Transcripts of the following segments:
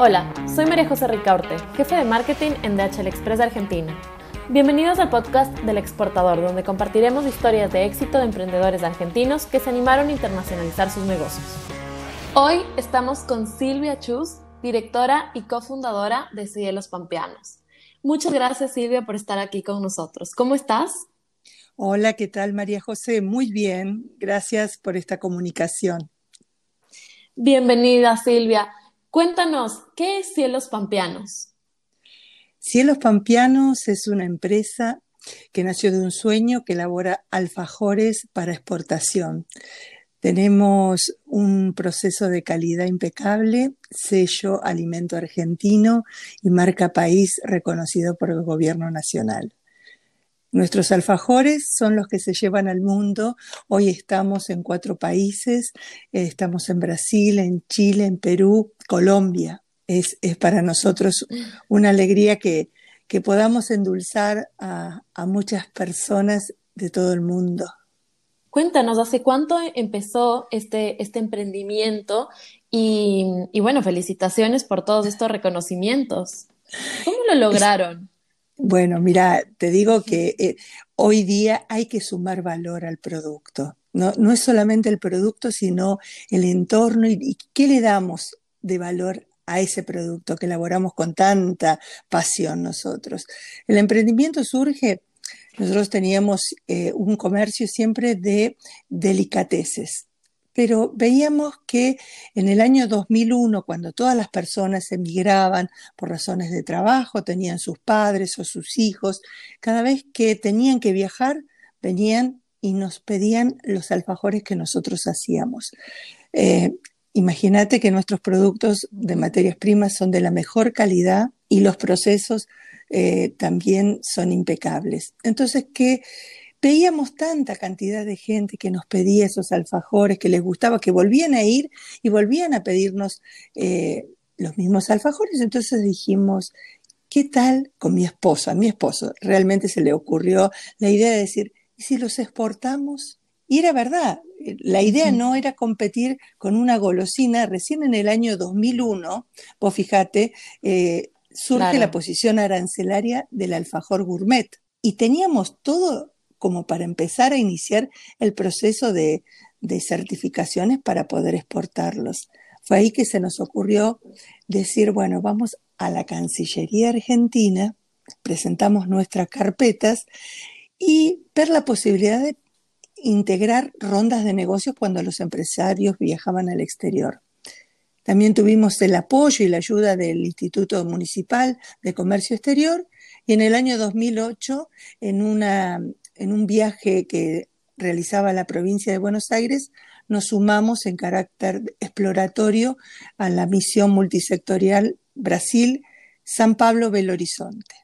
Hola, soy María José Ricaurte, jefe de marketing en DHL Express de Argentina. Bienvenidos al podcast del exportador, donde compartiremos historias de éxito de emprendedores argentinos que se animaron a internacionalizar sus negocios. Hoy estamos con Silvia Chus, directora y cofundadora de Cielos Pampeanos. Muchas gracias Silvia por estar aquí con nosotros. ¿Cómo estás? Hola, ¿qué tal María José? Muy bien, gracias por esta comunicación. Bienvenida Silvia. Cuéntanos, ¿qué es Cielos Pampeanos? Cielos Pampeanos es una empresa que nació de un sueño que elabora alfajores para exportación. Tenemos un proceso de calidad impecable, sello alimento argentino y marca país reconocido por el gobierno nacional. Nuestros alfajores son los que se llevan al mundo. Hoy estamos en cuatro países. Estamos en Brasil, en Chile, en Perú, Colombia. Es, para nosotros una alegría que, podamos endulzar a, muchas personas de todo el mundo. Cuéntanos, ¿hace cuánto empezó este, este emprendimiento? Y, y, bueno, felicitaciones por todos estos reconocimientos. ¿Cómo lo lograron? Bueno, mira, te digo que eh, hoy día hay que sumar valor al producto. No, no es solamente el producto, sino el entorno y, qué le damos de valor a ese producto que elaboramos con tanta pasión nosotros. El emprendimiento surge, nosotros teníamos eh, un comercio siempre de delicateces, pero veíamos que en el año 2001, cuando todas las personas emigraban por razones de trabajo, tenían sus padres o sus hijos, cada vez que tenían que viajar, venían y nos pedían los alfajores que nosotros hacíamos. Eh, imagínate que nuestros productos de materias primas son de la mejor calidad y los procesos eh, también son impecables. Entonces, ¿qué, veíamos tanta cantidad de gente que nos pedía esos alfajores, que les gustaba, que volvían a ir y volvían a pedirnos eh, los mismos alfajores. Entonces dijimos, ¿qué tal con mi esposo? A mi esposo realmente se le ocurrió la idea de decir, ¿y si los exportamos? Y era verdad, la idea no era competir con una golosina. Recién en el año 2001, vos fíjate, eh, surge la posición arancelaria del alfajor gourmet. Y teníamos todo como para empezar a iniciar el proceso de, certificaciones para poder exportarlos. Fue ahí que se nos ocurrió decir, bueno, vamos a la Cancillería Argentina, presentamos nuestras carpetas y ver la posibilidad de integrar rondas de negocios cuando los empresarios viajaban al exterior. También tuvimos el apoyo y la ayuda del Instituto Municipal de Comercio Exterior y en el año 2008, en una en un viaje que realizaba la provincia de Buenos Aires, nos sumamos en carácter exploratorio a la misión multisectorial Brasil, San Pablo, Belo Horizonte.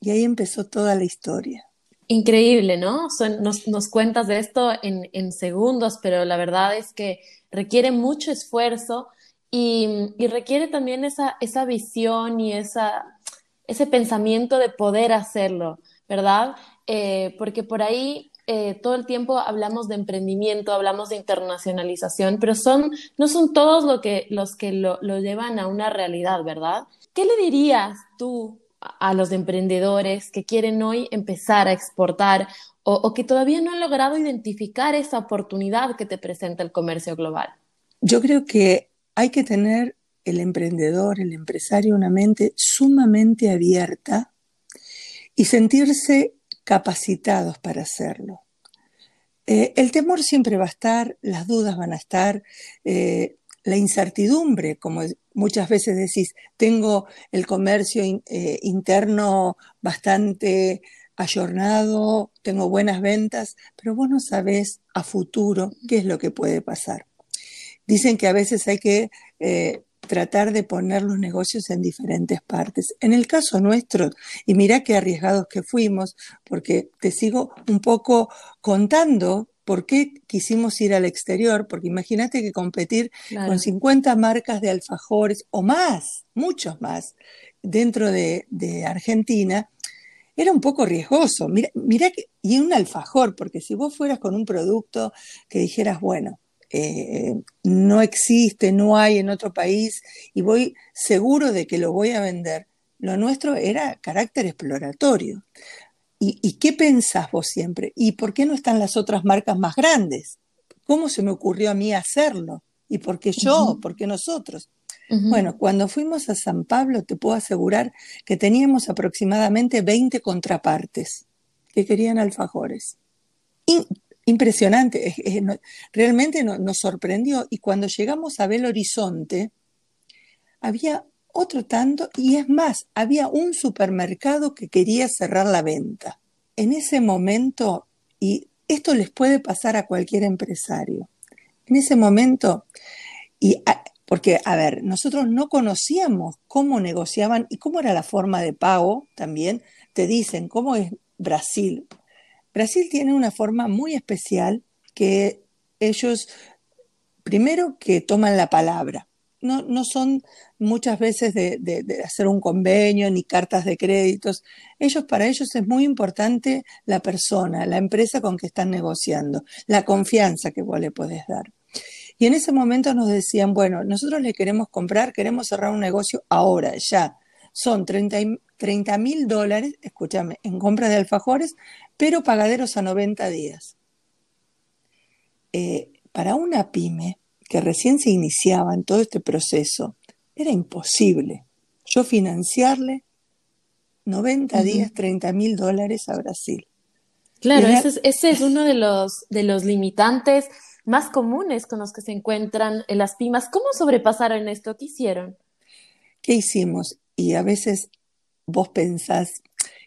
Y ahí empezó toda la historia. Increíble, ¿no? nos, cuentas de esto en, segundos, pero la verdad es que requiere mucho esfuerzo y, requiere también esa, visión y ese pensamiento de poder hacerlo, ¿verdad? Eh, porque por ahí eh, todo el tiempo hablamos de emprendimiento, hablamos de internacionalización, pero son, no son todos lo que, los que lo, llevan a una realidad, ¿verdad? ¿Qué le dirías tú a los emprendedores que quieren hoy empezar a exportar o, que todavía no han logrado identificar esa oportunidad que te presenta el comercio global? Yo creo que hay que tener el emprendedor, el empresario, una mente sumamente abierta y sentirse capacitados para hacerlo. Eh, el temor siempre va a estar, las dudas van a estar, eh, la incertidumbre, como muchas veces decís, tengo el comercio eh, interno bastante ayornado, tengo buenas ventas, pero vos no sabés a futuro qué es lo que puede pasar. Dicen que a veces hay que tratar de poner los negocios en diferentes partes. En el caso nuestro, y mira qué arriesgados que fuimos, porque te sigo un poco contando por qué quisimos ir al exterior, porque imagínate que competir con 50 marcas de alfajores o más, muchos más, dentro de, Argentina, era un poco riesgoso. Mira, mira que, y un alfajor, porque si vos fueras con un producto que dijeras, bueno, eh, no existe, no hay en otro país y voy seguro de que lo voy a vender. Lo nuestro era carácter exploratorio. ¿Y, qué pensás vos siempre? ¿Y por qué no están las otras marcas más grandes? ¿Cómo se me ocurrió a mí hacerlo? ¿Y por qué yo? ¿Por qué nosotros? Bueno, cuando fuimos a San Pablo, te puedo asegurar que teníamos aproximadamente 20 contrapartes que querían alfajores. Impresionante, realmente nos sorprendió. Y cuando llegamos a Belo Horizonte, había otro tanto, y es más, había un supermercado que quería cerrar la venta. En ese momento, y esto les puede pasar a cualquier empresario, en ese momento, y porque, a ver, nosotros no conocíamos cómo negociaban y cómo era la forma de pago también. Te dicen cómo es Brasil. Brasil tiene una forma muy especial que ellos, primero que toman la palabra no, no son muchas veces de, hacer un convenio ni cartas de créditos. Ellos, para ellos es muy importante la persona, la empresa con que están negociando, la confianza que vos le podés dar. Y en ese momento nos decían, bueno, nosotros le queremos comprar, queremos cerrar un negocio ahora, ya. Son 30 mil dólares, escúchame, en compra de alfajores, pero pagaderos a 90 días. Eh, para una pyme, que recién se iniciaba en todo este proceso, era imposible yo financiarle 90 días, 30 mil dólares a Brasil. Claro, ese, es, uno de los, de los limitantes más comunes con los que se encuentran en las pymas. ¿Cómo sobrepasaron esto? ¿Qué hicieron? ¿Qué hicimos? Y a veces vos pensás,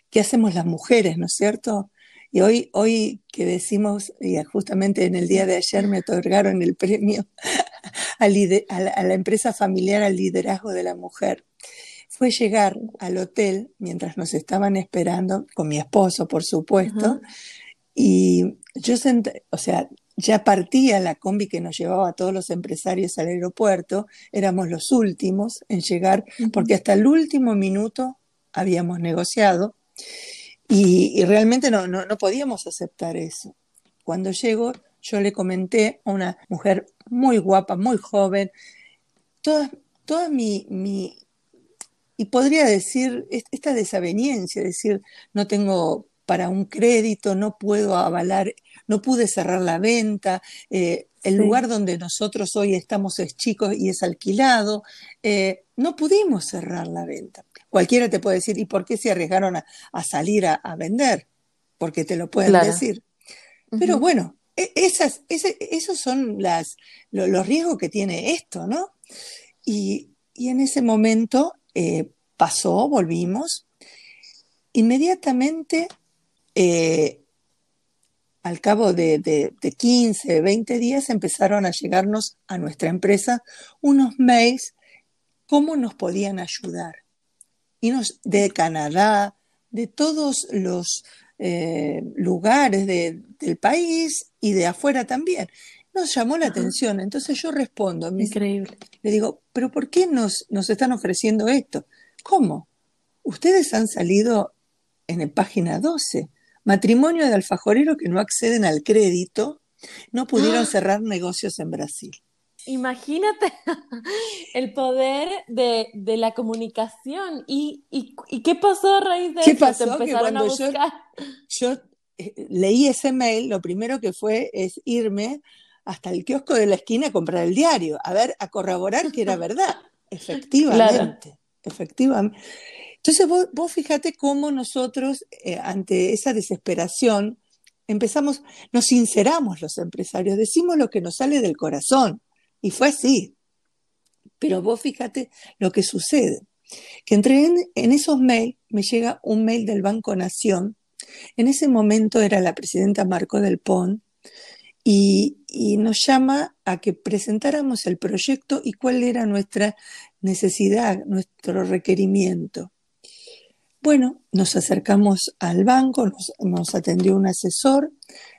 ¿qué hacemos las mujeres, no es cierto? Y hoy, hoy que decimos, y justamente en el día de ayer me otorgaron el premio a, la, empresa familiar al liderazgo de la mujer, fue llegar al hotel mientras nos estaban esperando, con mi esposo, por supuesto, y yo senté, o sea, ya partía la combi que nos llevaba a todos los empresarios al aeropuerto, éramos los últimos en llegar, porque hasta el último minuto habíamos negociado. Y, realmente no, no, podíamos aceptar eso. Cuando llego, yo le comenté a una mujer muy guapa, muy joven, toda, toda mi, mi, y podría decir, esta desaveniencia, decir, no tengo para un crédito, no puedo avalar, no pude cerrar la venta, eh, el lugar donde nosotros hoy estamos es chico y es alquilado, eh, no pudimos cerrar la venta. Cualquiera te puede decir, ¿y por qué se arriesgaron a, salir a, vender? Porque te lo pueden decir. Pero bueno, e, esas, esos son las, los riesgos que tiene esto, ¿no? Y, en ese momento eh, pasó, volvimos. Inmediatamente, eh, al cabo de, de, de, 15, 20 días, empezaron a llegarnos a nuestra empresa unos mails, cómo nos podían ayudar y de Canadá, de todos los eh, lugares del país y de afuera también. Nos llamó la atención, entonces yo respondo. Increíble. Le digo, pero ¿por qué nos, nos están ofreciendo esto? ¿Cómo? Ustedes han salido en la página 12. Matrimonio de alfajorero que no acceden al crédito, no pudieron ¡Ah! cerrar negocios en Brasil. Imagínate el poder de, la comunicación. ¿Y, qué pasó a raíz de ¿Qué Pasó? que cuando Yo, eh, leí ese mail, lo primero que fue es irme hasta el kiosco de la esquina a comprar el diario, a ver, a corroborar que era verdad. Efectivamente, efectivamente. Entonces vos, vos fíjate cómo nosotros, eh, ante esa desesperación, empezamos, nos sinceramos los empresarios, decimos lo que nos sale del corazón y fue así. Pero vos fíjate lo que sucede. Que entré en, esos mails, me llega un mail del Banco Nación. En ese momento era la presidenta Marco del PON y, y nos llama a que presentáramos el proyecto y cuál era nuestra necesidad, nuestro requerimiento. Bueno, nos acercamos al banco, nos, atendió un asesor,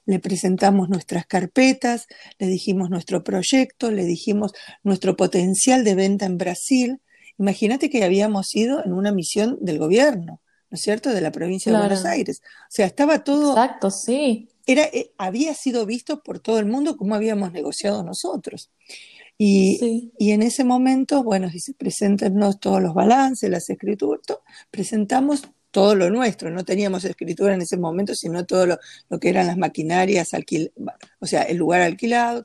le presentamos nuestras carpetas, le dijimos nuestro proyecto, le dijimos nuestro potencial de venta en Brasil. Imagínate que habíamos ido en una misión del gobierno, ¿no es cierto?, de la provincia de Buenos Aires. O sea, estaba todo... Exacto, sí. era, eh, había sido visto por todo el mundo como habíamos negociado nosotros. Y, y en ese momento, bueno, dice, preséntenos todos los balances, las escrituras, presentamos todo lo nuestro, no teníamos escritura en ese momento, sino todo lo, que eran las maquinarias, o sea, el lugar alquilado.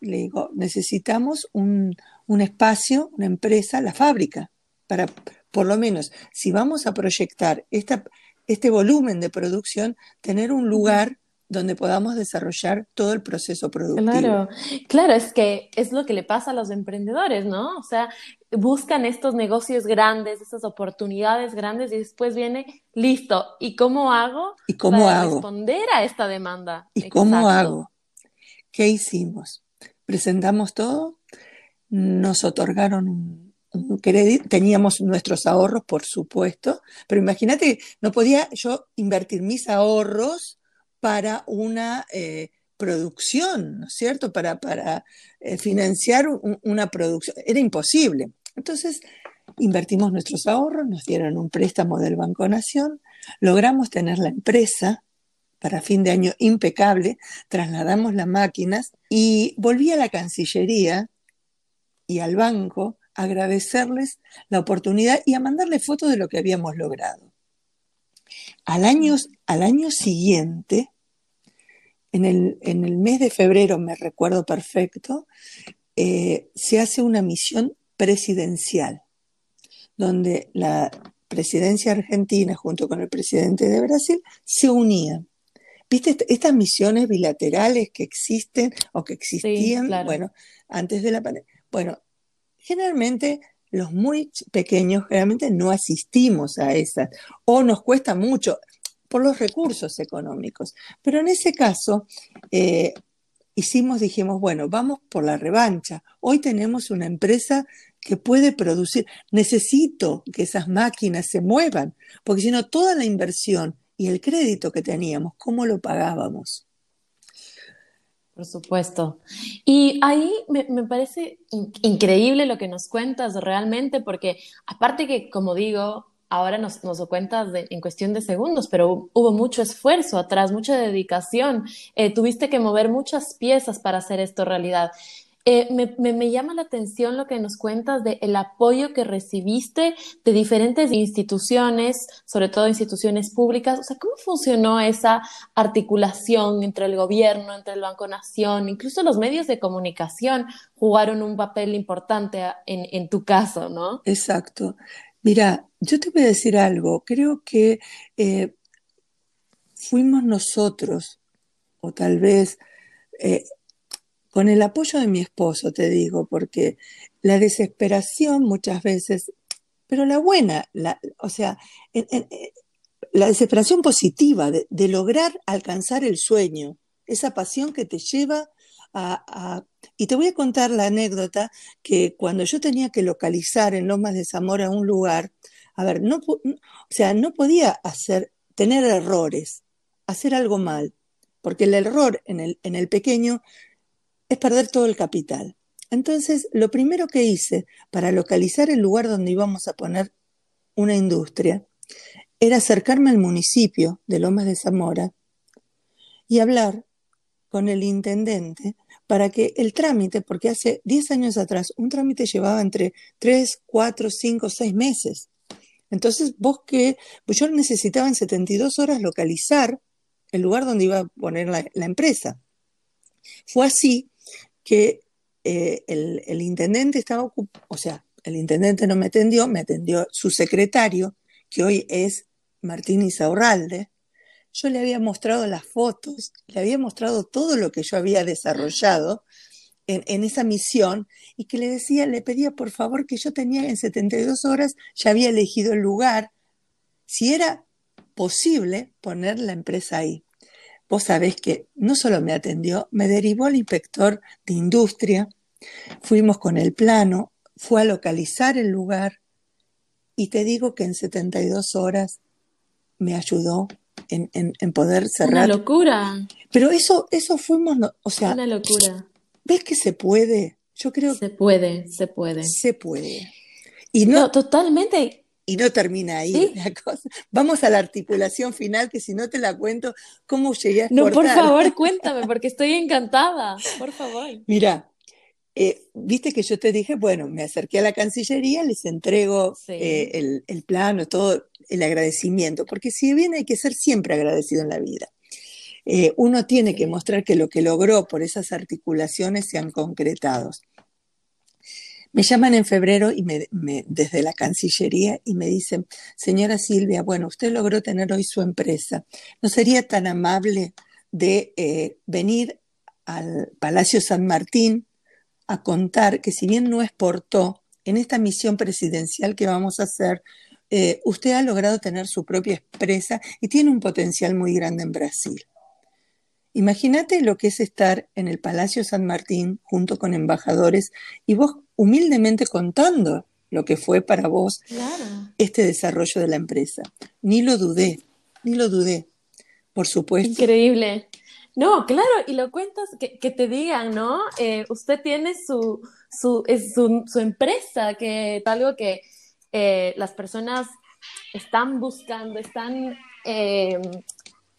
Le digo, necesitamos un, un, espacio, una empresa, la fábrica, para, por lo menos, si vamos a proyectar esta, este volumen de producción, tener un lugar donde podamos desarrollar todo el proceso productivo. Claro, claro, es que es lo que le pasa a los emprendedores, ¿no? O sea, buscan estos negocios grandes, esas oportunidades grandes y después viene, listo, ¿y cómo hago ¿Y cómo para hago? responder a esta demanda? ¿Y cómo hago? ¿Qué hicimos? Presentamos todo, nos otorgaron un, un crédito, teníamos nuestros ahorros, por supuesto, pero imagínate, no podía yo invertir mis ahorros para una eh, producción, ¿no es cierto? Para, para eh, financiar un, una producción. Era imposible. Entonces, invertimos nuestros ahorros, nos dieron un préstamo del Banco Nación, logramos tener la empresa para fin de año impecable, trasladamos las máquinas y volví a la Cancillería y al banco a agradecerles la oportunidad y a mandarle fotos de lo que habíamos logrado. Al año, al año siguiente, en el, en el, mes de febrero, me recuerdo perfecto, eh, se hace una misión presidencial, donde la presidencia argentina junto con el presidente de Brasil se unían. ¿Viste estas misiones bilaterales que existen o que existían? Sí, claro. Bueno, antes de la pandemia. Bueno, generalmente los muy pequeños generalmente no asistimos a esas o nos cuesta mucho por los recursos económicos. Pero en ese caso, eh, hicimos, dijimos, bueno, vamos por la revancha. Hoy tenemos una empresa que puede producir. Necesito que esas máquinas se muevan, porque si no, toda la inversión y el crédito que teníamos, ¿cómo lo pagábamos? Por supuesto. Y ahí me, parece in increíble lo que nos cuentas realmente, porque aparte que, como digo, ahora nos, lo cuentas en cuestión de segundos, pero hubo mucho esfuerzo atrás, mucha dedicación. Eh, tuviste que mover muchas piezas para hacer esto realidad. Eh, me, llama la atención lo que nos cuentas de el apoyo que recibiste de diferentes instituciones, sobre todo instituciones públicas. O sea, ¿cómo funcionó esa articulación entre el gobierno, entre el Banco Nación, incluso los medios de comunicación jugaron un papel importante en, en tu caso, ¿no? Exacto. Mira, yo te voy a decir algo. Creo que eh, fuimos nosotros, o tal vez eh, con el apoyo de mi esposo, te digo, porque la desesperación muchas veces, pero la buena, la, o sea, en, la desesperación positiva de, de, lograr alcanzar el sueño, esa pasión que te lleva a, a, Y te voy a contar la anécdota que cuando yo tenía que localizar en Lomas de Zamora un lugar, a ver, no, o sea, no podía hacer, tener errores, hacer algo mal, porque el error en el, en el pequeño es perder todo el capital. Entonces, lo primero que hice para localizar el lugar donde íbamos a poner una industria era acercarme al municipio de Lomas de Zamora y hablar con el intendente para que el trámite, porque hace 10 años atrás un trámite llevaba entre 3, 4, 5, 6 meses. Entonces, vos que, pues yo necesitaba en 72 horas localizar el lugar donde iba a poner la, la empresa. Fue así que eh, el, intendente estaba ocupado, o sea, el intendente no me atendió, me atendió su secretario, que hoy es Martín Isaurralde. Yo le había mostrado las fotos, le había mostrado todo lo que yo había desarrollado en, en, esa misión y que le decía, le pedía por favor que yo tenía en 72 horas, ya había elegido el lugar, si era posible poner la empresa ahí. Vos sabés que no solo me atendió, me derivó al inspector de industria, fuimos con el plano, fue a localizar el lugar y te digo que en 72 horas me ayudó en, en, en poder cerrar. Una locura. Pero eso, eso fuimos, o sea. Una locura. ¿Ves que se puede? Yo creo Se puede, se puede. Se puede. Y no, no totalmente. Y no termina ahí la cosa. Vamos a la articulación final, que si no te la cuento, ¿cómo llegué a exportar? No, por favor, cuéntame, porque estoy encantada. Por favor. Mira, eh, viste que yo te dije, bueno, me acerqué a la Cancillería, les entrego eh, el, el, plano, todo el agradecimiento, porque si bien hay que ser siempre agradecido en la vida, eh, uno tiene que mostrar que lo que logró por esas articulaciones se han concretado. Me llaman en febrero y me, desde la Cancillería y me dicen, señora Silvia, bueno, usted logró tener hoy su empresa. ¿No sería tan amable de venir al Palacio San Martín a contar que si bien no exportó, en esta misión presidencial que vamos a hacer, eh, usted ha logrado tener su propia empresa y tiene un potencial muy grande en Brasil. Imagínate lo que es estar en el Palacio San Martín junto con embajadores y vos humildemente contando lo que fue para vos este desarrollo de la empresa. Ni lo dudé, ni lo dudé, por supuesto. Increíble. No, claro, y lo cuentas, que, que te digan, ¿no? Eh, usted tiene su, su, su, su, empresa, que es algo que eh, las personas están buscando, están... Eh,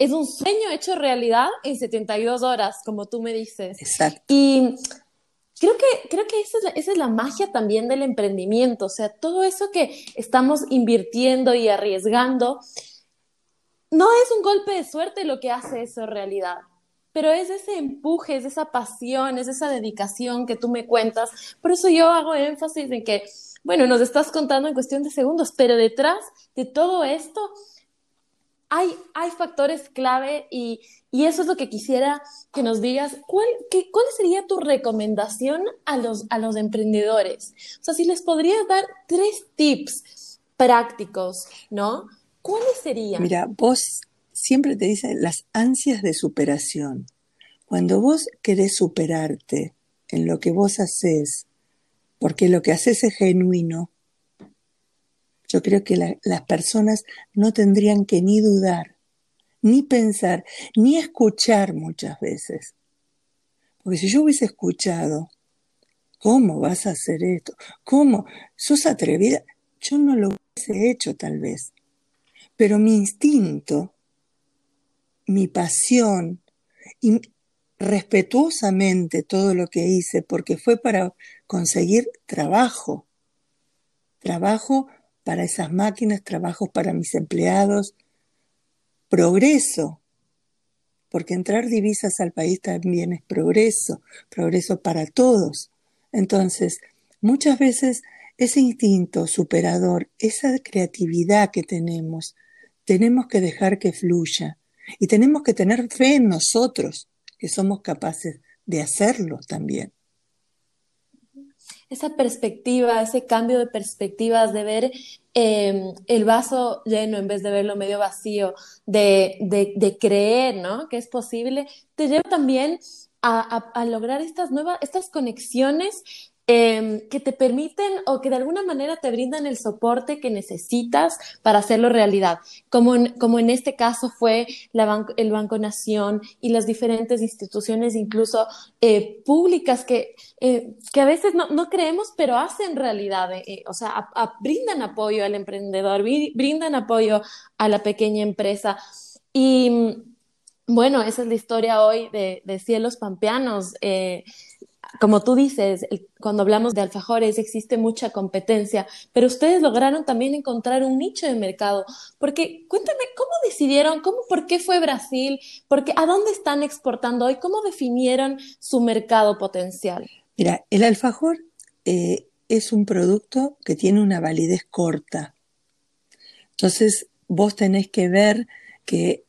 es un sueño hecho realidad en 72 horas, como tú me dices. Exacto. Y creo que, creo que esa, es la, esa es la magia también del emprendimiento, o sea, todo eso que estamos invirtiendo y arriesgando, no es un golpe de suerte lo que hace eso realidad pero es ese empuje, es esa pasión, es esa dedicación que tú me cuentas. Por eso yo hago énfasis en que, bueno, nos estás contando en cuestión de segundos, pero detrás de todo esto hay, hay factores clave y, y eso es lo que quisiera que nos digas. ¿Cuál, qué, ¿Cuál sería tu recomendación a los, a los emprendedores? O sea, si les podrías dar tres tips prácticos, ¿no? ¿Cuáles serían? Mira, vos siempre te dice las ansias de superación. Cuando vos querés superarte en lo que vos haces, porque lo que haces es genuino, yo creo que las personas no tendrían que ni dudar, ni pensar, ni escuchar muchas veces. Porque si yo hubiese escuchado, ¿cómo vas a hacer esto? ¿Cómo? ¿Sos atrevida? Yo no lo hubiese hecho tal vez. Pero mi instinto mi pasión y respetuosamente todo lo que hice porque fue para conseguir trabajo, trabajo para esas máquinas, trabajo para mis empleados, progreso, porque entrar divisas al país también es progreso, progreso para todos. Entonces, muchas veces ese instinto superador, esa creatividad que tenemos, tenemos que dejar que fluya y tenemos que tener fe en nosotros, que somos capaces de hacerlo también. Esa perspectiva, ese cambio de perspectivas, de ver em, el vaso lleno en vez de verlo medio vacío, de, de, creer ¿no? que es posible, te lleva también a, a, lograr estas nuevas, estas conexiones Em, que te permiten o que de alguna manera te brindan el soporte que necesitas para hacerlo realidad, como en, como en este caso fue el Banco Nación y las diferentes instituciones, incluso eh, públicas, que, eh, que a veces no, no, creemos, pero hacen realidad, eh, o sea, brindan apoyo al emprendedor, brindan apoyo a la pequeña empresa. Y bueno, esa es la historia hoy de Cielos Pampeanos como tú dices, cuando hablamos de alfajores existe mucha competencia, pero ustedes lograron también encontrar un nicho de mercado. Porque cuéntame, ¿cómo decidieron? ¿Cómo, por qué fue Brasil? Porque, ¿A dónde están exportando hoy? ¿Cómo definieron su mercado potencial? Mira, el alfajor eh, es un producto que tiene una validez corta. Entonces, vos tenés que ver que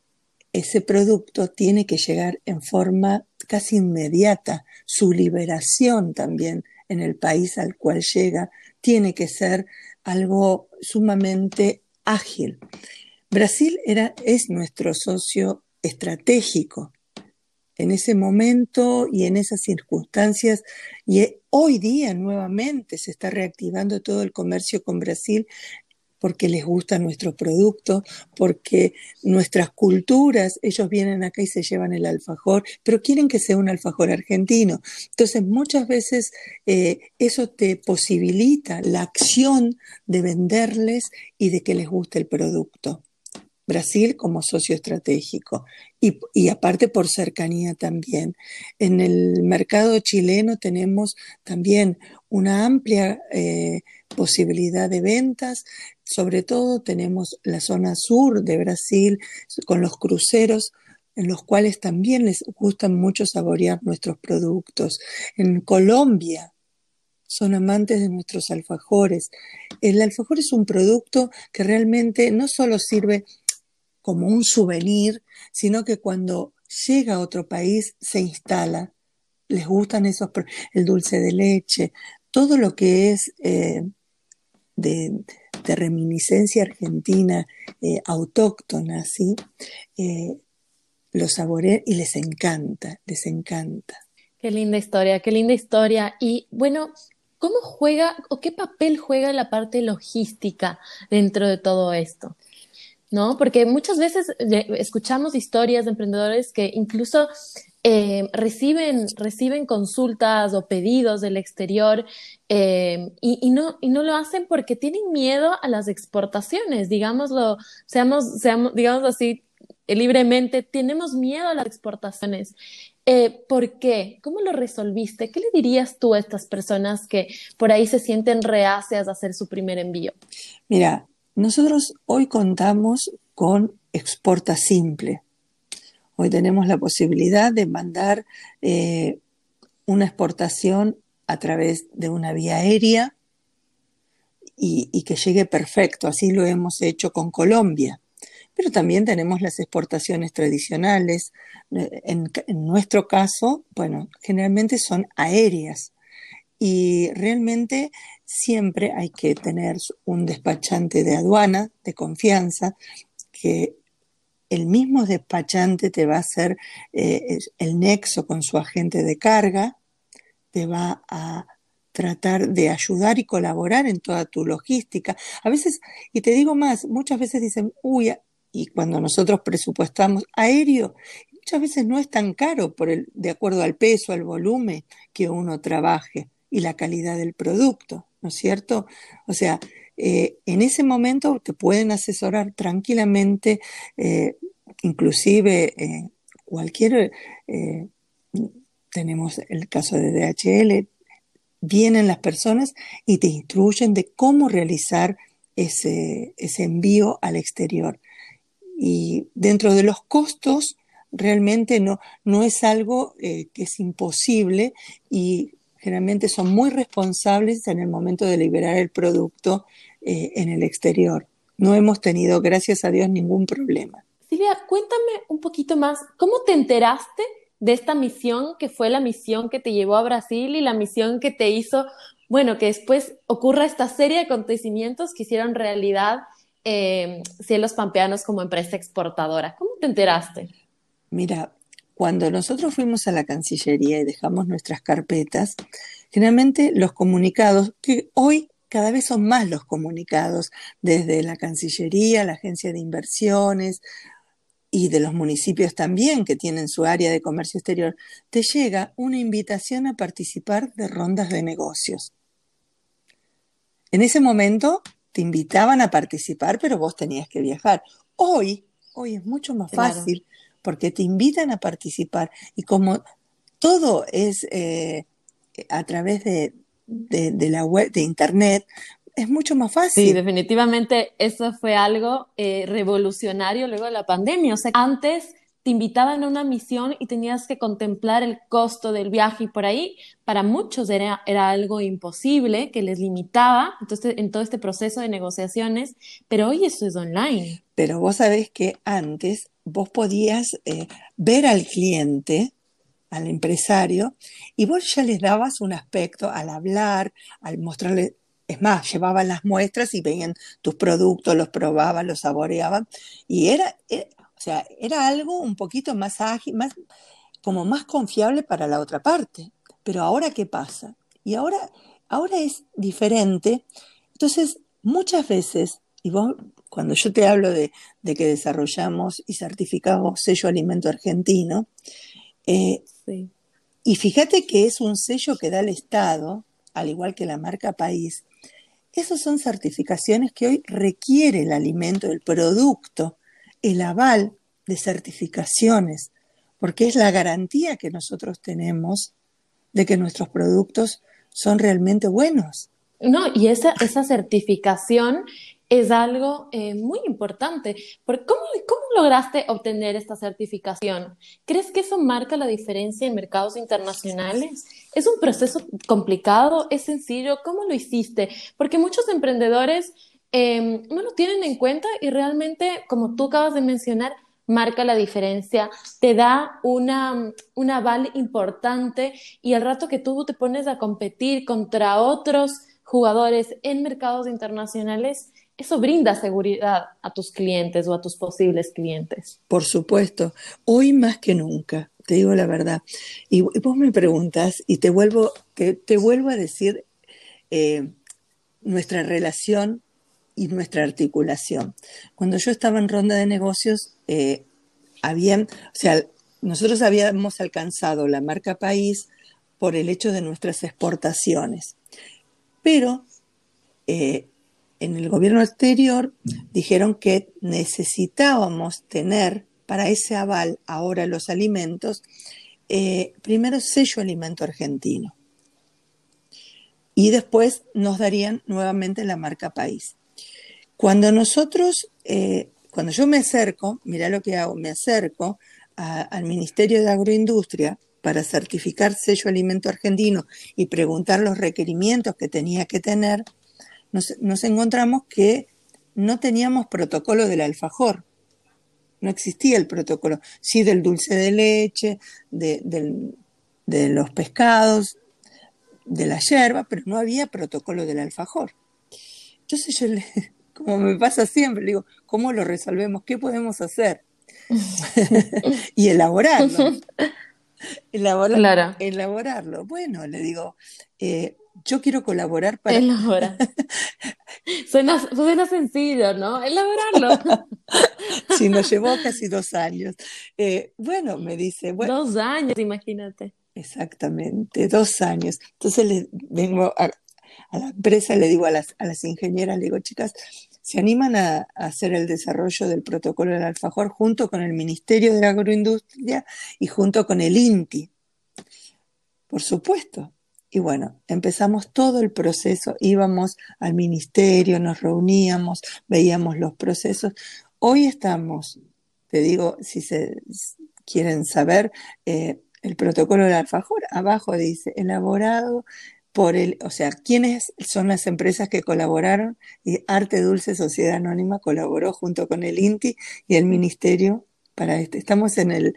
ese producto tiene que llegar en forma casi inmediata. Su liberación también en el país al cual llega tiene que ser algo sumamente ágil. Brasil era, es nuestro socio estratégico en ese momento y en esas circunstancias y hoy día nuevamente se está reactivando todo el comercio con Brasil porque les gusta nuestro producto, porque nuestras culturas, ellos vienen acá y se llevan el alfajor, pero quieren que sea un alfajor argentino. Entonces, muchas veces eh, eso te posibilita la acción de venderles y de que les guste el producto. Brasil como socio estratégico y, aparte por cercanía también. En el mercado chileno tenemos también una amplia eh, posibilidad de ventas, sobre todo tenemos la zona sur de Brasil con los cruceros en los cuales también les gustan mucho saborear nuestros productos. En Colombia son amantes de nuestros alfajores. El alfajor es un producto que realmente no solo sirve como un souvenir, sino que cuando llega a otro país se instala. Les gustan esos, el dulce de leche, todo lo que es eh, de, reminiscencia argentina eh, autóctona, ¿sí? Eh, lo saborean y les encanta, les encanta. Qué linda historia, qué linda historia. Y bueno, ¿cómo juega o qué papel juega la parte logística dentro de todo esto? ¿no? Porque muchas veces escuchamos historias de emprendedores que incluso eh, reciben, reciben consultas o pedidos del exterior eh, y, no, y no lo hacen porque tienen miedo a las exportaciones, digámoslo, seamos, seamos digamos así, libremente, tenemos miedo a las exportaciones. Eh, ¿Por qué? ¿Cómo lo resolviste? ¿Qué le dirías tú a estas personas que por ahí se sienten reacias a hacer su primer envío? Mira, nosotros hoy contamos con Exporta Simple. Hoy tenemos la posibilidad de mandar eh, una exportación a través de una vía aérea y, que llegue perfecto. Así lo hemos hecho con Colombia. Pero también tenemos las exportaciones tradicionales. En, en nuestro caso, bueno, generalmente son aéreas. Y realmente siempre hay que tener un despachante de aduana de confianza que el mismo despachante te va a hacer eh, el nexo con su agente de carga, te va a tratar de ayudar y colaborar en toda tu logística. A veces, y te digo más, muchas veces dicen, uy, y cuando nosotros presupuestamos aéreo, muchas veces no es tan caro por el, de acuerdo al peso, al volumen que uno trabaje y la calidad del producto. ¿no es cierto? O sea, eh, en ese momento te pueden asesorar tranquilamente, eh, inclusive eh, cualquier, tenemos el caso de DHL, vienen las personas y te instruyen de cómo realizar ese, ese envío al exterior. Y dentro de los costos, realmente no, no es algo que es imposible y generalmente son muy responsables en el momento de liberar el producto eh, en el exterior. No hemos tenido, gracias a Dios, ningún problema. Silvia, cuéntame un poquito más, ¿cómo te enteraste de esta misión que fue la misión que te llevó a Brasil y la misión que te hizo, bueno, que después ocurra esta serie de acontecimientos que hicieron realidad eh, Cielos Pampeanos como empresa exportadora? ¿Cómo te enteraste? Mira, cuando nosotros fuimos a la Cancillería y dejamos nuestras carpetas, generalmente los comunicados, que hoy cada vez son más los comunicados desde la Cancillería, la Agencia de Inversiones y de los municipios también que tienen su área de comercio exterior, te llega una invitación a participar de rondas de negocios. En ese momento te invitaban a participar, pero vos tenías que viajar. Hoy, hoy es mucho más fácil porque te invitan a participar y como todo es eh, a través de, la web, de internet, es mucho más fácil. Sí, definitivamente eso fue algo eh, revolucionario luego de la pandemia. O sea, antes te invitaban a una misión y tenías que contemplar el costo del viaje y por ahí para muchos era, era algo imposible que les limitaba entonces, en todo este proceso de negociaciones, pero hoy eso es online. Pero vos sabés que antes vos podías eh, ver al cliente, al empresario, y vos ya les dabas un aspecto al hablar, al mostrarle, es más, llevaban las muestras y veían tus productos, los probaban, los saboreaban, y era, eh, o sea, era algo un poquito más ágil, más, como más confiable para la otra parte. Pero ahora, ¿qué pasa? Y ahora, ahora es diferente. Entonces, muchas veces y vos, cuando yo te hablo de, que desarrollamos y certificamos sello alimento argentino, eh, y fíjate que es un sello que da el Estado, al igual que la marca país, esas son certificaciones que hoy requiere el alimento, el producto, el aval de certificaciones, porque es la garantía que nosotros tenemos de que nuestros productos son realmente buenos. No, y esa, esa certificación es algo eh, muy importante. ¿Cómo, ¿Cómo lograste obtener esta certificación? ¿Crees que eso marca la diferencia en mercados internacionales? ¿Es un proceso complicado? ¿Es sencillo? ¿Cómo lo hiciste? Porque muchos emprendedores em, no lo tienen en cuenta y realmente, como tú acabas de mencionar, marca la diferencia, te da una, un aval importante y al rato que tú te pones a competir contra otros jugadores en mercados internacionales, eso brinda seguridad a tus clientes o a tus posibles clientes. Por supuesto, hoy más que nunca, te digo la verdad. Y vos me preguntas y te vuelvo, te, vuelvo a decir eh, nuestra relación y nuestra articulación. Cuando yo estaba en ronda de negocios, eh, habían, o sea, nosotros habíamos alcanzado la marca país por el hecho de nuestras exportaciones. Pero eh, en el gobierno exterior dijeron que necesitábamos tener para ese aval ahora los alimentos, eh, primero sello alimento argentino y después nos darían nuevamente la marca país. Cuando nosotros, eh, cuando yo me acerco, mira lo que hago, me acerco al Ministerio de Agroindustria para certificar sello alimento argentino y preguntar los requerimientos que tenía que tener, nos, encontramos que no teníamos protocolo del alfajor. No existía el protocolo. Sí del dulce de leche, de, de los pescados, de la yerba, pero no había protocolo del alfajor. Entonces yo, le, como me pasa siempre, le digo, ¿cómo lo resolvemos? ¿Qué podemos hacer? y elaborarlo. Elaborarlo. Bueno, le digo, eh, yo quiero colaborar para... Elabora. suena, suena sencillo, ¿no? Elaborarlo. sí, nos llevó casi dos años. Eh, bueno, me dice... Bueno, dos años, imagínate. Exactamente, dos años. Entonces le vengo a, la empresa, le digo a las, a las ingenieras, le digo, chicas, se animan a, hacer el desarrollo del protocolo del alfajor junto con el Ministerio de la Agroindustria y junto con el INTI. Por supuesto. Y bueno, empezamos todo el proceso, íbamos al ministerio, nos reuníamos, veíamos los procesos. Hoy estamos, te digo, si se quieren saber, eh, el protocolo del alfajor, abajo dice, elaborado por el, o sea, quiénes son las empresas que colaboraron y Arte Dulce Sociedad Anónima colaboró junto con el INTI y el Ministerio para este. Estamos en el,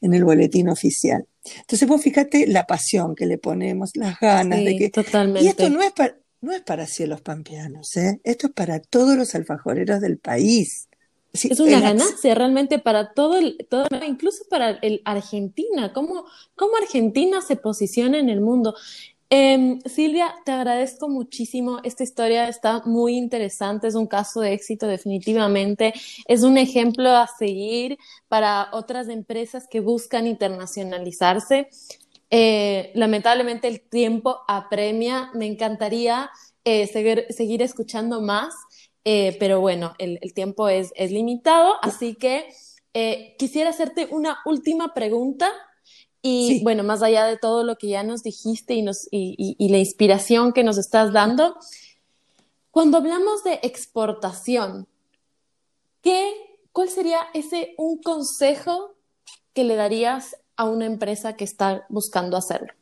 en el boletín oficial. Entonces vos fíjate la pasión que le ponemos, las ganas de que... Totalmente. Y esto no es para, no es para cielos pampeanos, ¿eh? esto es para todos los alfajoreros del país. es una ganancia realmente para todo el, todo, incluso para el Argentina, cómo, cómo Argentina se posiciona en el mundo. Em, Silvia, te agradezco muchísimo. Esta historia está muy interesante, es un caso de éxito definitivamente, es un ejemplo a seguir para otras empresas que buscan internacionalizarse. Eh, lamentablemente el tiempo apremia, me encantaría eh, seguir, escuchando más, eh, pero bueno, el, tiempo es, limitado, así que quisiera hacerte una última pregunta y bueno, más allá de todo lo que ya nos dijiste y, nos, y, la inspiración que nos estás dando, cuando hablamos de exportación, ¿qué, ¿cuál sería ese un consejo que le darías a una empresa que está buscando hacerlo?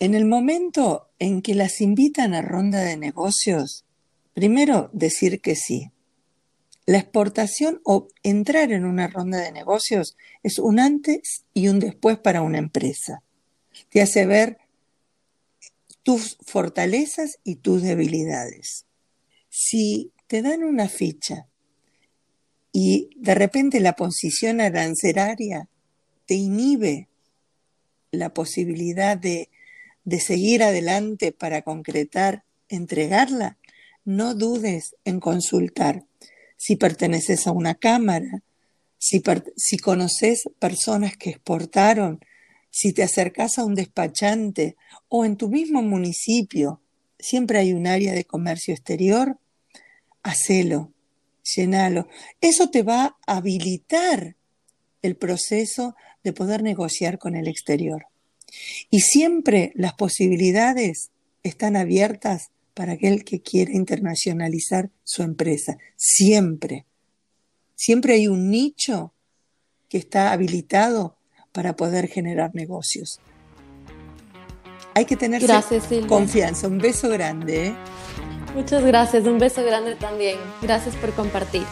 En el momento en que las invitan a ronda de negocios, primero decir que sí. La exportación o entrar en una ronda de negocios es un antes y un después para una empresa. Te hace ver tus fortalezas y tus debilidades. Si te dan una ficha y de repente la posición arancelaria te inhibe la posibilidad de, de seguir adelante para concretar, entregarla, no dudes en consultar. Si perteneces a una cámara, si, conoces personas que exportaron, si te acercas a un despachante o en tu mismo municipio, siempre hay un área de comercio exterior, hacelo, llenalo. Eso te va a habilitar el proceso de poder negociar con el exterior. Y siempre las posibilidades están abiertas para aquel que quiera internacionalizar su empresa. Siempre. Siempre hay un nicho que está habilitado para poder generar negocios. Hay que tener confianza. Un beso grande. ¿eh? Muchas gracias. Un beso grande también. Gracias por compartir.